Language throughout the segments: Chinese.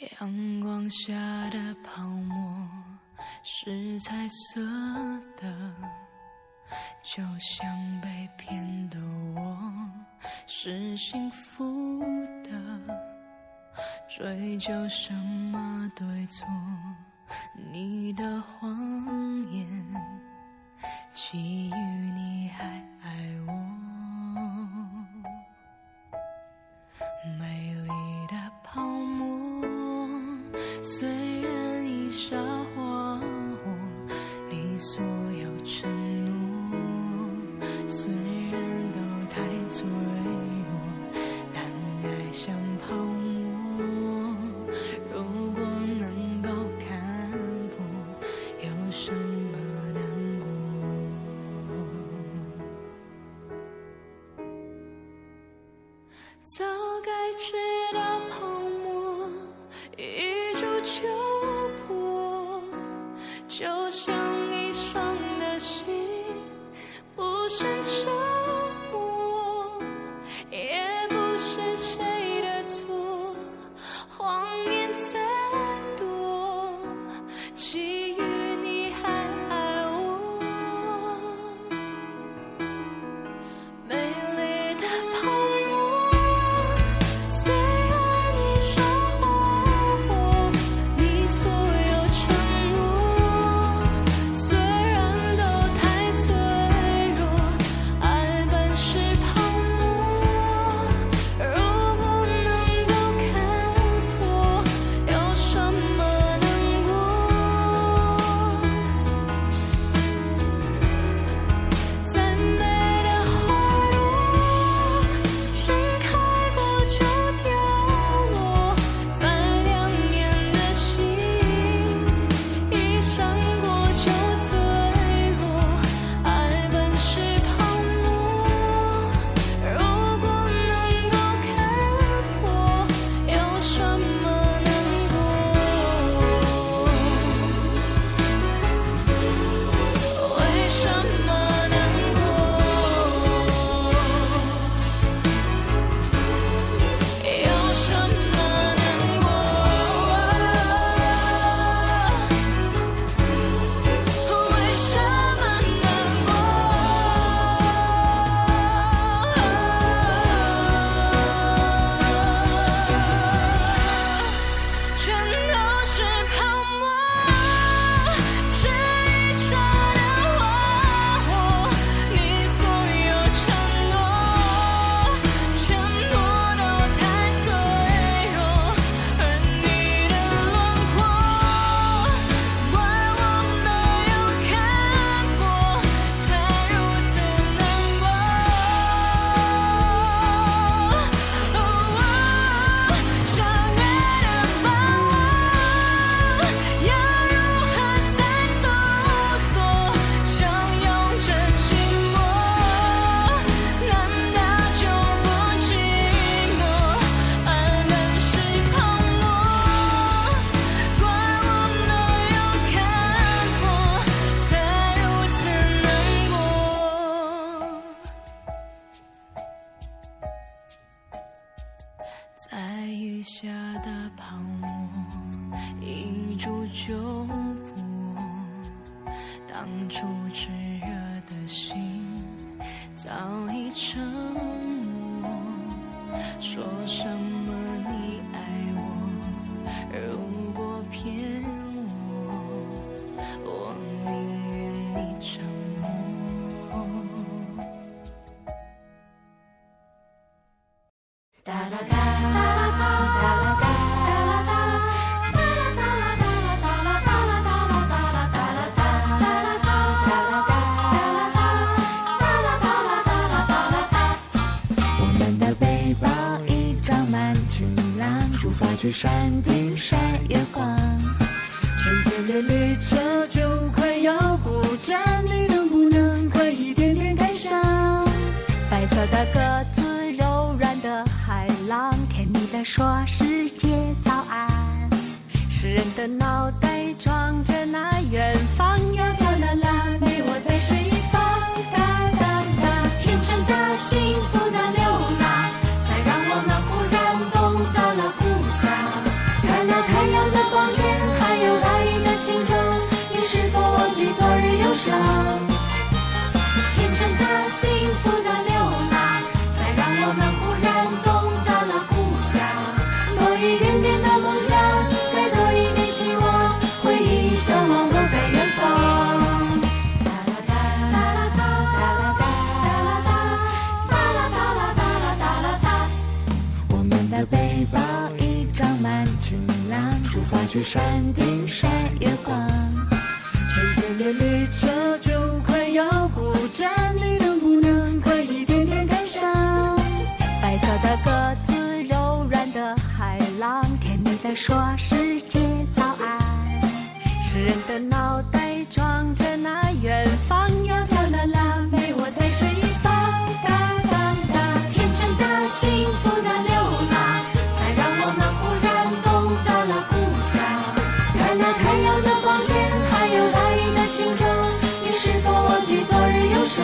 阳光下的泡沫是彩色的，就像被骗的我是幸福的。追究什么对错？你的谎言，基于你还爱我，没有。虽然已沙化，你所有承诺，虽然都太脆弱，但爱像泡沫。如果能够看破，有什么难过？早该知道。想。去山顶晒月光春天的列车就快要过站你能不能快一点点赶上白色的鸽子柔软的海浪甜蜜的说世界早安。诗人的脑袋装着那远方诗人的脑袋装着那远方，呀飘啦啦，陪我在水一方。哒哒哒，天真的幸福的流浪，才让我们忽然懂得了故乡。看那太阳的光线，还有大雨的形状，你是否忘记昨日忧伤？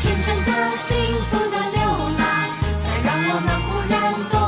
天真的幸福的流浪，才让我们忽然懂